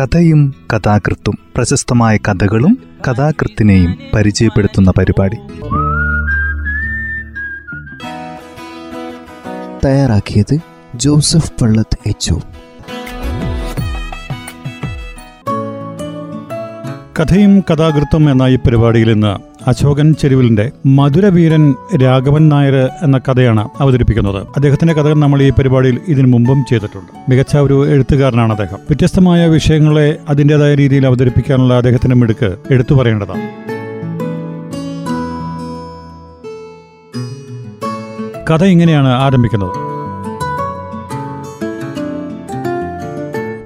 കഥയും കഥാകൃത്തും പ്രശസ്തമായ കഥകളും കഥാകൃത്തിനെയും പരിചയപ്പെടുത്തുന്ന പരിപാടി. തയ്യാറാക്കിയത് ജോസഫ് പള്ളത്ത് എച്ച് കഥയും കഥാകൃത്തും എന്ന ഈ പരിപാടിയിൽ ഇന്ന് അശോകൻ ചെരുവിലിന്റെ മധുരവീരൻ രാഘവൻ നായർ എന്ന കഥയാണ് അവതരിപ്പിക്കുന്നത്. അദ്ദേഹത്തിന്റെ കഥകൾ നമ്മൾ ഈ പരിപാടിയിൽ ഇതിനു മുമ്പും ചെയ്തിട്ടുണ്ട്. മികച്ച ഒരു എഴുത്തുകാരനാണ് അദ്ദേഹം. വ്യത്യസ്തമായ വിഷയങ്ങളെ അതിന്റെതായ രീതിയിൽ അവതരിപ്പിക്കാനുള്ള അദ്ദേഹത്തിന്റെ മിടുക്ക് എടുത്തു പറയേണ്ടതാണ്. കഥ ഇങ്ങനെയാണ് ആരംഭിക്കുന്നത്.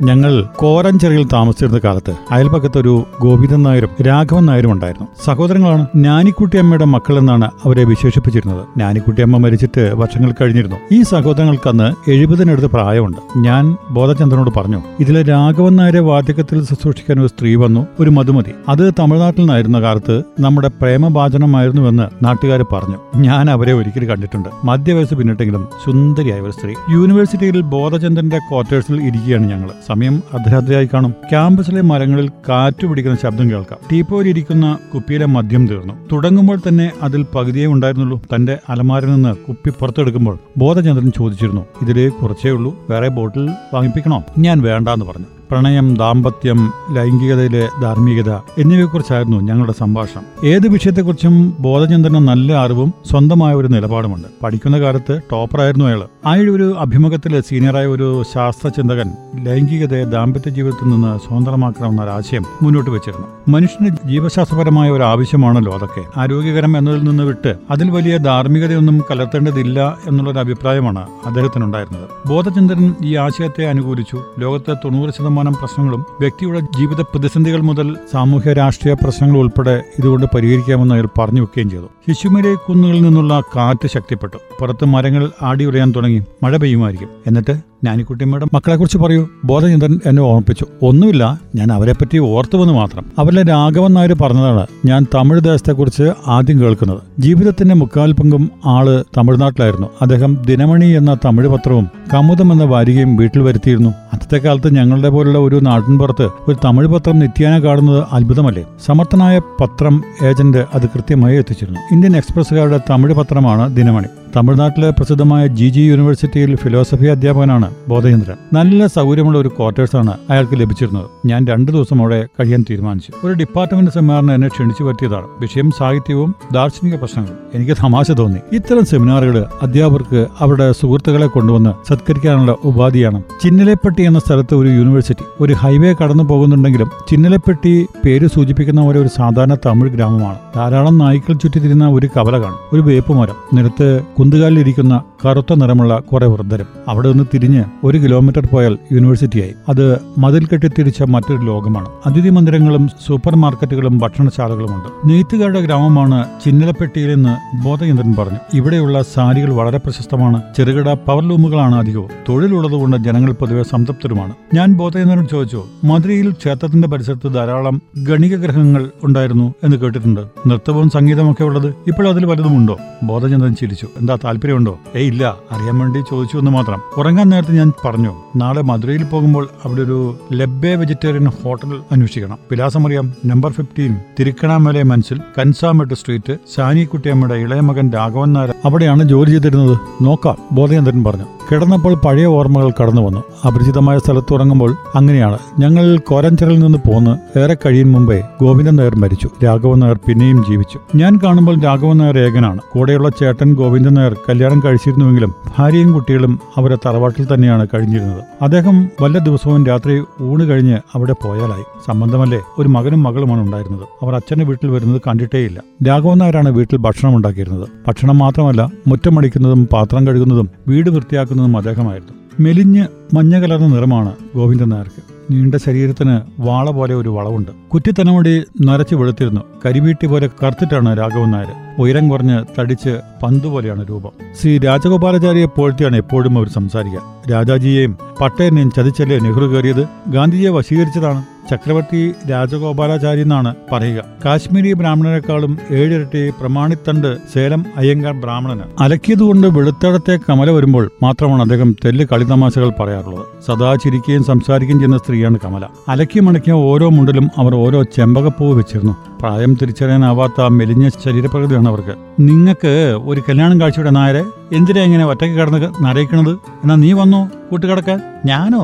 ഞങ്ങൾ കോരഞ്ചെറിയിൽ താമസിച്ചിരുന്ന കാലത്ത് അയൽപക്കത്ത് ഒരു ഗോവിന്ദൻ നായരും രാഘവൻ നായരും ഉണ്ടായിരുന്നു. സഹോദരങ്ങളാണ് ഞാനിക്കുട്ടിയമ്മയുടെ മക്കളെന്നാണ് അവരെ വിശേഷിപ്പിച്ചിരുന്നത്. ഞാനിക്കുട്ടിയമ്മ മരിച്ചിട്ട് വർഷങ്ങൾ കഴിഞ്ഞിരുന്നു. ഈ സഹോദരങ്ങൾക്ക് അന്ന് എഴുപതിനടുത്ത് പ്രായമുണ്ട്. ഞാൻ ബോധചന്ദ്രനോട് പറഞ്ഞു ഇതിലെ രാഘവൻ നായരെ വാർദ്ധക്യത്തിൽ ശുശ്രൂഷിക്കാൻ ഒരു സ്ത്രീ വന്നു ഒരു മധുമതി. അത് തമിഴ്നാട്ടിൽ നിന്നായിരുന്ന കാലത്ത് നമ്മുടെ പ്രേമഭാചനമായിരുന്നുവെന്ന് നാട്ടുകാർ പറഞ്ഞു. ഞാൻ അവരെ ഒരിക്കൽ കണ്ടിട്ടുണ്ട്. മധ്യവയസ്സ് പിന്നിട്ടെങ്കിലും സുന്ദരിയായ ഒരു സ്ത്രീ. യൂണിവേഴ്സിറ്റിയിൽ ബോധചന്ദ്രന്റെ ക്വാർട്ടേഴ്സിൽ ഇരിക്കുകയാണ് ഞങ്ങൾ സമയം അർദ്ധരാത്രിയായി കാണും. ക്യാമ്പസിലെ മരങ്ങളിൽ കാറ്റു പിടിക്കുന്ന ശബ്ദം കേൾക്കാം. ടീപ്പോയിലിരിക്കുന്ന കുപ്പിയിലെ മദ്യം തീർന്നു. തുടങ്ങുമ്പോൾ തന്നെ അതിൽ പകുതിയേ ഉണ്ടായിരുന്നുള്ളൂ. തന്റെ അലമാരിൽ നിന്ന് കുപ്പി പുറത്തെടുക്കുമ്പോൾ ബോധചന്ദ്രൻ ചോദിച്ചിരുന്നു ഇതിലേ കുറച്ചേ ഉള്ളൂ. വേറെ ബോട്ടിൽ വാങ്ങിപ്പിക്കണോ? ഞാൻ വേണ്ടാന്ന് പറഞ്ഞു. പ്രണയം ദാമ്പത്യം ലൈംഗികതയിലെ ധാർമ്മികത എന്നിവയെക്കുറിച്ചായിരുന്നു ഞങ്ങളുടെ സംഭാഷണം. ഏത് വിഷയത്തെക്കുറിച്ചും ബോധചന്ദ്രന് നല്ല അറിവും സ്വന്തമായ ഒരു നിലപാടുമുണ്ട്. പഠിക്കുന്ന കാലത്ത് ടോപ്പറായിരുന്നു അയാൾ അയാൾ ഒരു അഭിമുഖത്തിലെ സീനിയറായ ഒരു ശാസ്ത്ര ചിന്തകൻ ലൈംഗികതയെ ദാമ്പത്യ ജീവിതത്തിൽ നിന്ന് സ്വതന്ത്രമാക്കണമെന്ന ഒരാശയം മുന്നോട്ട് വെച്ചിരുന്നു. മനുഷ്യന് ജീവശാസ്ത്രപരമായ ഒരു ആവശ്യമാണല്ലോ അതൊക്കെ. ആരോഗ്യകരം എന്നതിൽ നിന്ന് വിട്ട് അതിൽ വലിയ ധാർമ്മികതയൊന്നും കലർത്തേണ്ടതില്ല എന്നുള്ളൊരു അഭിപ്രായമാണ് അദ്ദേഹത്തിനുണ്ടായിരുന്നത്. ബോധചന്ദ്രൻ ഈ ആശയത്തെ അനുകൂലിച്ചു. ലോകത്തെ തൊണ്ണൂറ് ശതമാനം പ്രശ്നങ്ങളും വ്യക്തിയുടെ ജീവിത പ്രതിസന്ധികൾ മുതൽ സാമൂഹ്യ രാഷ്ട്രീയ പ്രശ്നങ്ങൾ ഉൾപ്പെടെ ഇതുകൊണ്ട് പരിഹരിക്കാമെന്ന് അയാൾ പറഞ്ഞു വെക്കുകയും ചെയ്തു. ശിശുമലെ കുന്നുകളിൽ നിന്നുള്ള കാറ്റ് ശക്തിപ്പെട്ടു. പുറത്ത് മരങ്ങൾ ആടി ഉലയാൻ തുടങ്ങി. മഴ പെയ്യുമായിരിക്കും. എന്നിട്ട് ഞാനിക്കുട്ടിയമ്മയുടെ മക്കളെക്കുറിച്ച് പറയൂ. ബോധചന്ദ്രൻ എന്നെ ഓർമ്മിപ്പിച്ചു. ഒന്നുമില്ല ഞാൻ അവരെപ്പറ്റി ഓർത്തുവെന്ന് മാത്രം. അവരിലെ രാഘവൻ നായർ പറഞ്ഞതാണ് ഞാൻ തമിഴ് ദേശത്തെക്കുറിച്ച് ആദ്യം കേൾക്കുന്നത്. ജീവിതത്തിന്റെ മുക്കാൽ പങ്കും ആൾ തമിഴ്നാട്ടിലായിരുന്നു. അദ്ദേഹം ദിനമണി എന്ന തമിഴ് പത്രവും കമുദം എന്ന വാരികയും വീട്ടിൽ വരുത്തിയിരുന്നു. അന്നത്തെ കാലത്ത് ഞങ്ങളുടെ പോലുള്ള ഒരു നാട്ടിൻപുറത്ത് ഒരു തമിഴ് പത്രം നിത്യേന കാണുന്നത് അത്ഭുതമല്ലേ? സമർത്ഥനായ പത്രം ഏജന്റ് അത് കൃത്യമായി എത്തിച്ചിരുന്നു. ഇന്ത്യൻ എക്സ്പ്രസ്സുകാരുടെ തമിഴ് പത്രമാണ് ദിനമണി. തമിഴ്നാട്ടിലെ പ്രസിദ്ധമായ ജി ജി യൂണിവേഴ്സിറ്റിയിൽ ഫിലോസഫി അധ്യാപകനാണ് ബോധചന്ദ്രൻ നല്ല സൗകര്യമുള്ള ഒരു ക്വാർട്ടേഴ്സാണ് അയാൾക്ക് ലഭിച്ചിരുന്നത്. ഞാൻ രണ്ടു ദിവസം അവിടെ കഴിയാൻ തീരുമാനിച്ചു. ഒരു ഡിപ്പാർട്ട്മെന്റ് സെമിനാറിന് എന്നെ ക്ഷണിച്ചു പറ്റിയതാണ്. വിഷയം സാഹിത്യവും ദാർശനിക പ്രശ്നങ്ങളും. എനിക്ക് തമാശ തോന്നി. ഇത്തരം സെമിനാറുകൾ അധ്യാപകർക്ക് അവരുടെ സുഹൃത്തുക്കളെ കൊണ്ടുവന്ന് സത്കരിക്കാനുള്ള ഉപാധിയാണ്. ചിന്നലപ്പെട്ടി എന്ന സ്ഥലത്ത് ഒരു യൂണിവേഴ്സിറ്റി. ഒരു ഹൈവേ കടന്നു പോകുന്നുണ്ടെങ്കിലും ചിന്നലപ്പെട്ടി പേര് സൂചിപ്പിക്കുന്ന പോലെ ഒരു സാധാരണ തമിഴ് ഗ്രാമമാണ്. ധാരാളം നായ്ക്കൾ ചുറ്റിത്തിരുന്ന ഒരു കവല കാണും. ഒരു വേപ്പുമരം നിരത്ത് കുന്തുകാലിലിരിക്കുന്ന കറുത്ത നിറമുള്ള കുറെ വൃദ്ധരും അവിടെ നിന്ന് തിരിഞ്ഞ് ഒരു കിലോമീറ്റർ പോയാൽ യൂണിവേഴ്സിറ്റിയായി. അത് മതിൽ കെട്ടിത്തിരിച്ച മറ്റൊരു ലോകമാണ്. അതിഥി മന്ദിരങ്ങളും സൂപ്പർ മാർക്കറ്റുകളും ഭക്ഷണശാലകളുമുണ്ട്. നെയ്ത്തുകാരുടെ ഗ്രാമമാണ് ചിന്നലപ്പെട്ടിയിൽ നിന്ന് ബോധചന്ദ്രൻ പറഞ്ഞു. ഇവിടെയുള്ള സാരികൾ വളരെ പ്രശസ്തമാണ്. ചെറുകിട പവർ ലൂമുകളാണ് അധികവും. തൊഴിലുള്ളതുകൊണ്ട് ജനങ്ങൾ പൊതുവെ സംതൃപ്തരുമാണ്. ഞാൻ ബോധചന്ദ്രൻ ചോദിച്ചു മധുരയിൽ ക്ഷേത്രത്തിന്റെ പരിസരത്ത് ധാരാളം ഗണിക ഗ്രഹങ്ങൾ ഉണ്ടായിരുന്നു? എന്ന് കേട്ടിട്ടുണ്ട്. നൃത്തവും സംഗീതമൊക്കെ ഉള്ളത് ഇപ്പോഴതിൽ വലുതുമുണ്ടോ? ബോധചന്ദ്രൻ ചിരിച്ചു. എന്താ താല്പര്യമുണ്ടോ? ഏയ് ഇല്ല അറിയാൻ വേണ്ടി ചോദിച്ചു എന്ന് മാത്രം. ഉറങ്ങാൻ നേരത്തെ ഞാൻ പറഞ്ഞു നാളെ മധുരയിൽ പോകുമ്പോൾ അവിടെ ഒരു ലബ്ബെ വെജിറ്റേറിയൻ ഹോട്ടൽ അന്വേഷിക്കണം. വിലാസം അറിയാം നമ്പർ ഫിഫ്റ്റീൻ തിരുക്കണാമല മനസ്സിൽ കൻസാമെട്ട് സ്ട്രീറ്റ് സാനിക്കുട്ടിയമ്മയുടെ ഇളയ മകൻ രാഘവൻ നായർ. അവിടെയാണ് ജോലി ചെയ്തിരുന്നത്. നോക്കാം ബോധചന്ദ്രൻ പറഞ്ഞു. കിടന്നപ്പോൾ പഴയ ഓർമ്മകൾ കടന്നു വന്നു അപരിചിതമായ സ്ഥലത്ത് ഉറങ്ങുമ്പോൾ അങ്ങനെയാണ്. ഞങ്ങൾ കോരഞ്ചറിൽ നിന്ന് പോന്ന് ഏറെ കഴിയും മുമ്പേ ഗോവിന്ദൻ നായർ മരിച്ചു. രാഘവൻ നായർ പിന്നെയും ജീവിച്ചു. ഞാൻ കാണുമ്പോൾ രാഘവൻ നായർ ഏകനാണ്. കൂടെയുള്ള ചേട്ടൻ ഗോവിന്ദൻ നായർ കല്യാണം കഴിച്ചിരുന്നുവെങ്കിലും ഭാര്യയും കുട്ടികളും അവരെ തറവാട്ടിൽ തന്നെയാണ് കഴിഞ്ഞിരുന്നത്. അദ്ദേഹം വല്ല ദിവസവും രാത്രി ഊണ് കഴിഞ്ഞ് അവിടെ പോയാലായി. സംബന്ധമല്ലേ? ഒരു മകനും മകളുമാണ് ഉണ്ടായിരുന്നത്. അവർ അച്ഛന്റെ വീട്ടിൽ വരുന്നത് കണ്ടിട്ടേയില്ല. രാഘവൻ നായരാണ് വീട്ടിൽ ഭക്ഷണം ഉണ്ടാക്കിയിരുന്നത്. ഭക്ഷണം മാത്രമല്ല മുറ്റമടിക്കുന്നതും പാത്രം കഴുകുന്നതും വീട് വൃത്തിയാക്കുന്നതും അദ്ദേഹമായിരുന്നു. മെലിഞ്ഞ് മഞ്ഞ കലർന്ന നിറമാണ് ഗോവിന്ദൻ നായർക്ക് നീണ്ട ശരീരത്തിന് വാള പോലെ ഒരു വളവുണ്ട്. കുറ്റിത്തനമുടി നരച്ചു വെളുത്തിരുന്നു. കരിവീട്ടി പോലെ കറുത്തിട്ടാണ് രാഘവൻ നായർ. ഉയരം കുറഞ്ഞ് തടിച്ച് പന്തുപോലെയാണ് രൂപം. ശ്രീ രാജഗോപാലാചാര്യയെ പോഴ്ത്തിയാണ് എപ്പോഴും അവർ സംസാരിക്കുക. രാജാജിയെയും പട്ടേനെയും ചതിച്ചല്ലേ നെഹ്റു കയറിയത്? ഗാന്ധിജിയെ വശീകരിച്ചതാണ്. ചക്രവർത്തി രാജഗോപാലാചാരി എന്നാണ് പറയുക. കാശ്മീരി ബ്രാഹ്മണരെക്കാളും ഏഴിരട്ടി പ്രമാണിത്തണ്ട് സേലം അയ്യങ്കാർ ബ്രാഹ്മണന്. അലക്കിയതുകൊണ്ട് വെളുത്തടത്തെ കമല വരുമ്പോൾ മാത്രമാണ് അദ്ദേഹം തെല്ല് കളിതമാശകൾ പറയാറുള്ളത്. സദാ ചിരിക്കുകയും സംസാരിക്കുകയും ചെയ്യുന്ന സ്ത്രീയാണ് കമല. അലക്കി മണക്കിയ ഓരോ മുണ്ടിലും അവർ ഓരോ ചെമ്പകപ്പൂവ് വെച്ചിരുന്നു. പ്രായം തിരിച്ചറിയാനാവാത്ത മെലിഞ്ഞ ശരീരപ്രകൃതിയാണ് അവർക്ക്. നിങ്ങൾക്ക് ഒരു കല്യാണം കാഴ്ചയുടെ നായരെ എന്തിനാ ഇങ്ങനെ ഒറ്റയ്ക്ക് കിടന്ന് നരയിക്കണത്? എന്നാ നീ വന്നോ? കൂട്ടുകിടക്കാൻ? ഞാനോ?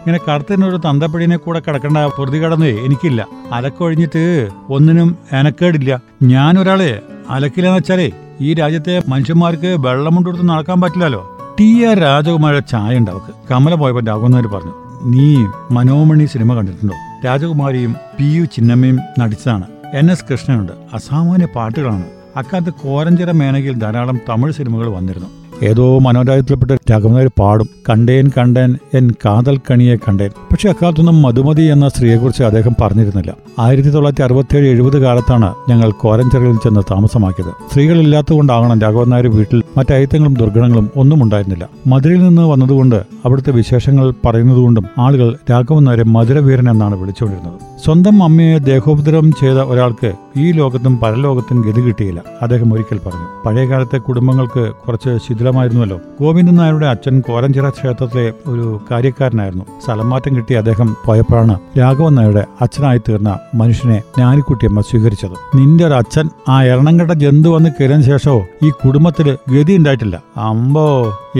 ഇങ്ങനെ കടത്തിനൊരു തന്തപ്പടിനെ കൂടെ കിടക്കേണ്ട പൊറുതി കടന്നേ എനിക്കില്ല അലക്കൊഴിഞ്ഞിട്ട് ഒന്നിനും എനക്കേടില്ല. ഞാനൊരാളെ അലക്കില്ലെന്ന് വെച്ചാലേ ഈ രാജ്യത്തെ മനുഷ്യന്മാർക്ക് വെള്ളം കൊണ്ടുകൊടുത്ത് നടക്കാൻ പറ്റില്ലല്ലോ. ടി ആർ രാജകുമാരുടെ ചായ ഉണ്ട് അവർക്ക് കമല പോയപ്പോൾ രാഘവനാര് പറഞ്ഞു നീ മനോമണി സിനിമ കണ്ടിട്ടുണ്ടോ? രാജകുമാരിയും പി യു ചിന്നമ്മയും നടിച്ചതാണ്. എൻ എസ് കൃഷ്ണനുണ്ട്. അസാമാന്യ പാട്ടുകളാണ്. അക്കാലത്ത് കോരഞ്ചിറ മേനകയിൽ ധാരാളം തമിഴ് സിനിമകൾ വന്നിരുന്നു. ഏതോ മനോരാജ്യത്തിൽപ്പെട്ട രാഘവനാര് പാടും. കണ്ടേൻ കണ്ടേൻ എൻ കാതൽ കണിയെ കണ്ടേൻ. പക്ഷെ അക്കാലത്തൊന്നും മധുമതി എന്ന സ്ത്രീയെക്കുറിച്ച് അദ്ദേഹം പറഞ്ഞിരുന്നില്ല. ആയിരത്തി തൊള്ളായിരത്തി അറുപത്തിയേഴ് എഴുപത് കാലത്താണ് ഞങ്ങൾ കോരഞ്ചെറയിൽ ചെന്ന് താമസമാക്കിയത്. സ്ത്രീകളില്ലാത്തതുകൊണ്ടാകണം രാഘവൻ നായർ വീട്ടിൽ മറ്റയത്തങ്ങളും ദുർഗണങ്ങളും ഒന്നും ഉണ്ടായിരുന്നില്ല. മധുരയിൽ നിന്ന് വന്നതുകൊണ്ട് അവിടുത്തെ വിശേഷങ്ങൾ പറയുന്നതുകൊണ്ടും ആളുകൾ രാഘവൻ നായരെ മധുരവീരൻ എന്നാണ് വിളിച്ചുകൊണ്ടിരുന്നത്. സ്വന്തം അമ്മയെ ദേഹോപദ്രവം ചെയ്ത ഒരാൾക്ക് ഈ ലോകത്തും പരലോകത്തും ഗതി കിട്ടിയില്ല. അദ്ദേഹം ഒരിക്കൽ പറഞ്ഞു പഴയകാലത്തെ കുടുംബങ്ങൾക്ക് കുറച്ച് ശിഥിലമായിരുന്നുവല്ലോ ഗോവിന്ദൻ നായരുടെ അച്ഛൻ കോരഞ്ചിറ ക്ഷേത്രത്തിലെ ഒരു കാര്യക്കാരനായിരുന്നു. സ്ഥലം മാറ്റം കിട്ടി അദ്ദേഹം പോയപ്പോഴാണ് രാഘവൻ നായരുടെ അച്ഛനായി തീർന്ന മനുഷ്യനെ ഞാനിക്കുട്ടിയമ്മ സ്വീകരിച്ചത്. നിന്റെ ഒരു അച്ഛൻ ആ എറണംകെട്ട ജന്തു വന്ന് കയറിയ ശേഷമോ ഈ കുടുംബത്തിൽ ഗതി ഉണ്ടായിട്ടില്ല അമ്പോ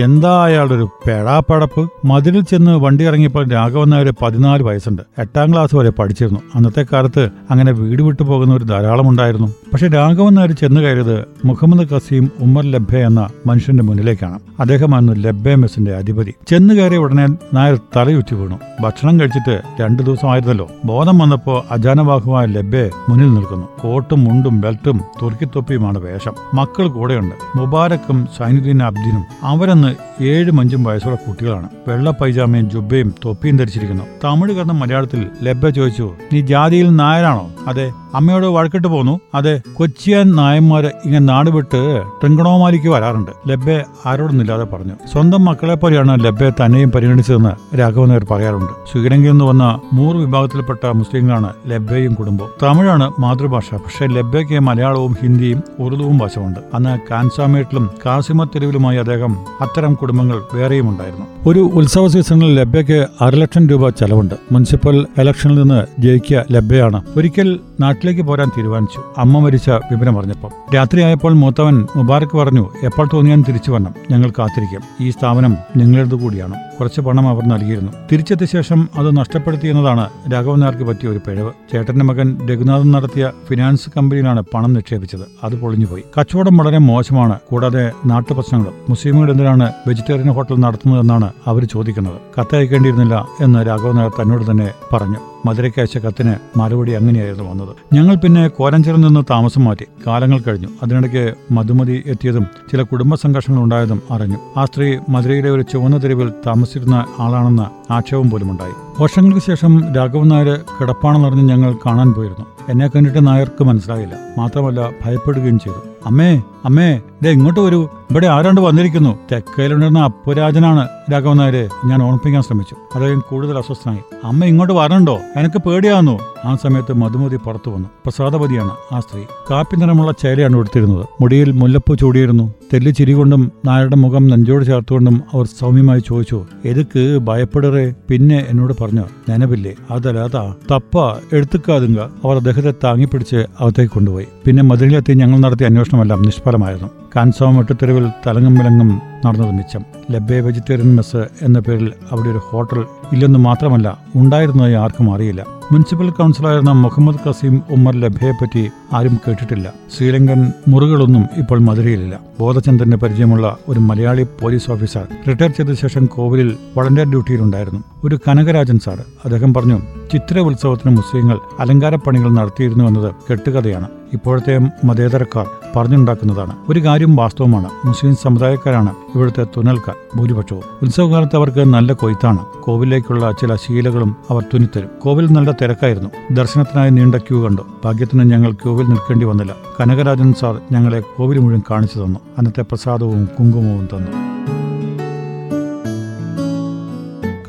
എന്താ അയാളുടെ ഒരു പെടാപ്പടപ്പ്? മതിലിൽ ചെന്ന് വണ്ടി ഇറങ്ങിയപ്പോൾ രാഘവൻ നായർ പതിനാല് വയസ്സുണ്ട്. എട്ടാം ക്ലാസ് വരെ പഠിച്ചിരുന്നു. അന്നത്തെ കാലത്ത് അങ്ങനെ വീട് വിട്ടു ഒരു ധാരാളം ഉണ്ടായിരുന്നു. പക്ഷെ രാഘവൻ നായർ ചെന്ന് കയറിയത് മുഹമ്മദ് കസീം ഉമ്മർ ലബ്ബെ എന്ന മനുഷ്യന്റെ മുന്നിലേക്കാണ്. അദ്ദേഹമായിരുന്നു ലബ്ബെ മെസ്സിന്റെ അധിപതി. ചെന്ന് കയറിയ ഉടനെ നായർ തലയുറ്റി വീണു. ഭക്ഷണം കഴിച്ചിട്ട് രണ്ടു ദിവസമായിരുന്നല്ലോ. ബോധം വന്നപ്പോ അജാനവാഹുവായ ലബ്ബെ മുന്നിൽ നിൽക്കുന്നു. കോട്ടും മുണ്ടും ബെൽറ്റും തുർക്കിത്തൊപ്പിയുമാണ് വേഷം. മക്കൾ കൂടെയുണ്ട്. മുബാരക്കും സൈനുദ്ദീൻ അബ്ദീനും അവരെന്ന് ഏഴും അഞ്ചും വയസ്സുള്ള കുട്ടികളാണ്. വെള്ള പൈജാമയും ജുബയും തൊപ്പിയും ധരിച്ചിരിക്കുന്നു. തമിഴ് കടന്ന മലയാളത്തിൽ ലബ്ബ ചോദിച്ചു നീ ജാതിയിൽ നായരാണോ? അതെ അമ്മയോട് വഴക്കിട്ട് പോന്നു. അതെ കൊച്ചിയൻ നായന്മാര് ഇങ്ങനെ നാട് വിട്ട് ട്രിങ്കണോമാലിക്ക് വരാറുണ്ട്. ലബ്ബെ ആരോടൊന്നില്ലാതെ പറഞ്ഞു. സ്വന്തം മക്കളെ പോലെയാണ് ലബ്ബെ തന്നെയും പരിഗണിച്ചതെന്ന് രാഘവൻ നായർ പറയാറുണ്ട്. ശ്രീലങ്കയിൽ നിന്ന് വന്ന മൂറ് വിഭാഗത്തിൽപ്പെട്ട മുസ്ലിങ്ങളാണ് ലബ്ബയും കുടുംബവും. തമിഴാണ് മാതൃഭാഷ. പക്ഷേ ലബ്ബയ്ക്ക് മലയാളവും ഹിന്ദിയും ഉറുദുവും വശമുണ്ട്. അന്ന് കാൻസാമേട്ടിലും കാസിമ തെരുവിലുമായി അദ്ദേഹം അത്തരം കുടുംബങ്ങൾ വേറെയും ഉണ്ടായിരുന്നു. ഒരു ഉത്സവ സീസണിൽ ലബ്ബയ്ക്ക് അരലക്ഷം രൂപ ചെലവുണ്ട്. മുനിസിപ്പൽ ഇലക്ഷനിൽ നിന്ന് ജയിക്കുക ലബ്ബയാണ്. ഒരിക്കൽ നാട്ടിലേക്ക് പോരാൻ തീരുമാനിച്ചു. അമ്മ മരിച്ച വിവരം അറിഞ്ഞപ്പോൾ രാത്രിയായപ്പോൾ മൂത്തവൻ മുബാറക്ക് പറഞ്ഞു എപ്പോൾ തോന്നിയാൻ തിരിച്ചു വരണം. ഞങ്ങൾ കാത്തിരിക്കും. ഈ സ്ഥാപനം നിങ്ങളുടെ കൂടിയാണ്. കുറച്ച് പണം അവർ നൽകിയിരുന്നു. തിരിച്ചെത്തിയ ശേഷം അത് നഷ്ടപ്പെടുത്തി എന്നതാണ് രാഘവൻ നായർക്ക് പറ്റിയ ഒരു പിഴവ്. ചേട്ടന്റെ മകൻ രഘുനാഥൻ നടത്തിയ ഫിനാൻസ് കമ്പനിയിലാണ് പണം നിക്ഷേപിച്ചത്. അത് പൊളിഞ്ഞുപോയി. കച്ചവടം വളരെ മോശമാണ്. കൂടാതെ നാട്ടുപ്രശ്നങ്ങളും. എന്തിനാണ് വെജിറ്റേറിയൻ ഹോട്ടൽ നടത്തുന്നതെന്നാണ് അവർ ചോദിക്കുന്നത്. കത്തയക്കേണ്ടിയിരുന്നില്ല എന്ന് രാഘവൻ നായർ തന്നോട് തന്നെ പറഞ്ഞു. മധുരയ്ക്ക് അയച്ച കത്തിന് മറുപടി അങ്ങനെയായിരുന്നു വന്നത്. ഞങ്ങൾ പിന്നെ കോരഞ്ചിറയിൽ നിന്ന് താമസം മാറ്റി കാലങ്ങൾ കഴിഞ്ഞു. അതിനിടയ്ക്ക് മധുമതി എത്തിയതും ചില കുടുംബ സംഘർഷങ്ങൾ ഉണ്ടായതും അറിഞ്ഞു. ആ സ്ത്രീ മധുരയിലെ ഒരു ചുവന്ന തെരുവിൽ താമസിച്ചിരുന്ന ആളാണെന്ന ആക്ഷേപം പോലും ഉണ്ടായി വർഷങ്ങൾക്ക് ശേഷം രാഘവൻ നായർ കിടപ്പാണെന്നറിഞ്ഞ് ഞങ്ങൾ കാണാൻ പോയിരുന്നു. എന്നെ കണ്ടിട്ട് നായർക്ക് മനസ്സിലായില്ല. മാത്രമല്ല ഭയപ്പെടുകയും ചെയ്തു. അമ്മേ അമ്മേ ദേ ഇങ്ങോട്ട് വരൂ. ഇവിടെ ആരാണ്ട് വന്നിരിക്കുന്നു? തെക്കയിലുണ്ടായിരുന്ന അപ്പുരാജനാണ് രാഘവൻ നായരെ ഞാൻ ഓർമ്മിപ്പിക്കാൻ ശ്രമിച്ചു. അദ്ദേഹം കൂടുതൽ അസ്വസ്ഥനായി. അമ്മ ഇങ്ങോട്ട് വരണ്ടോ എനിക്ക് പേടിയാവുന്നു. ആ സമയത്ത് മധുമതി പുറത്തു വന്നു. പ്രസാദപതിയാണ് ആ സ്ത്രീ. കാപ്പി നിറമുള്ള ചേലയാണ് എടുത്തിരുന്നത് മുടിയിൽ മുല്ലപ്പൂ ചൂടിയിരുന്നു. തെല്ലി ചിരികൊണ്ടും നായരുടെ മുഖം നെഞ്ചോട് ചേർത്തുകൊണ്ടും അവർ സൗമ്യമായി ചോദിച്ചു എതുക്ക് ഭയപ്പെടറേ? പിന്നെ എന്നോട് പറഞ്ഞു നനവില്ലേ? അതല്ലാതാ തപ്പ എടുത്തുക്കാതുങ്ക. അവർ അദ്ദേഹത്തെ താങ്ങിപ്പിടിച്ച് അകത്തേക്ക് കൊണ്ടുപോയി. പിന്നെ മധുരയിലെത്തി ഞങ്ങൾ നടത്തിയ അന്വേഷണമെല്ലാം നിഷ്ഫലമായിരുന്നു. കാൻസാം വെട്ടുത്തെരുവിൽ തലങ്ങും വിലങ്ങും നടന്നത് മിച്ചം. ലബേ വെജിറ്റേറിയൻ മെസ് എന്ന പേരിൽ അവിടെ ഒരു ഹോട്ടൽ ഇല്ലെന്ന് മാത്രമല്ല ഉണ്ടായിരുന്നതായി ആർക്കും അറിയില്ല. മുനിസിപ്പൽ കൗൺസിലറായിരുന്ന മുഹമ്മദ് കസീം ഉമ്മർ ലഭയെപ്പറ്റി ആരും കേട്ടിട്ടില്ല. ശ്രീലങ്കൻ മുറികളൊന്നും ഇപ്പോൾ മധുരയിലില്ല. ബോധചന്ദ്രന് പരിചയമുള്ള ഒരു മലയാളി പോലീസ് ഓഫീസർ റിട്ടയർ ചെയ്ത ശേഷം കോവിലിൽ വളണ്ടിയർ ഡ്യൂട്ടിയിലുണ്ടായിരുന്നു. ഒരു കനകരാജൻ സാർ അദ്ദേഹം പറഞ്ഞു ചിത്ര ഉത്സവത്തിന് മുസ്ലിങ്ങൾ അലങ്കാരപ്പണികൾ നടത്തിയിരുന്നു എന്നത് കെട്ടുകഥയാണ്. ഇപ്പോഴത്തെ മതേതരക്കാർ പറഞ്ഞുണ്ടാക്കുന്നതാണ്. ഒരു കാര്യം വാസ്തവമാണ്. മുസ്ലിം സമുദായക്കാരാണ് ഇവിടുത്തെ തുന്നൽക്കാർ ഭൂരിപക്ഷവും. ഉത്സവകാലത്ത് അവർക്ക് നല്ല കൊയ്ത്താണ്. കോവിലേക്കുള്ള ചില ശീലകളും അവർ തുന്നിത്തരും. കോവിൽ നല്ല തിരക്കായിരുന്നു. ദർശനത്തിനായി നീണ്ട ക്യൂ കണ്ടു. ഭാഗ്യത്തിന് ഞങ്ങൾ ക്യൂവിൽ നിൽക്കേണ്ടി വന്നില്ല. കനകരാജൻ സാർ ഞങ്ങളെ കോവിൽ മുഴുവൻ കാണിച്ചു തന്നു. അന്നത്തെ പ്രസാദവും കുങ്കുമവും തന്നു.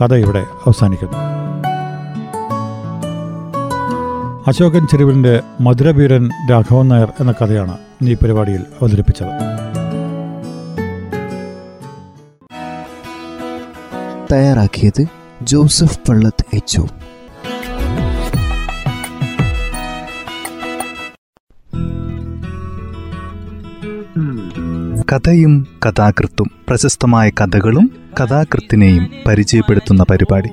കഥ ഇവിടെ അവസാനിക്കുന്നു. അശോകൻ ചെരുവിലിന്റെ മധുരവീരൻ രാഘവൻ നായർ എന്ന കഥയാണ് ഈ പരിപാടിയിൽ അവതരിപ്പിച്ചത്. തയ്യാറാക്കിയത് ജോസഫ് പള്ളത്ത് എച്ച് കഥയും കഥാകൃത്തും പ്രശസ്തമായ കഥകളും കഥാകൃത്തിനെയും പരിചയപ്പെടുത്തുന്ന പരിപാടി.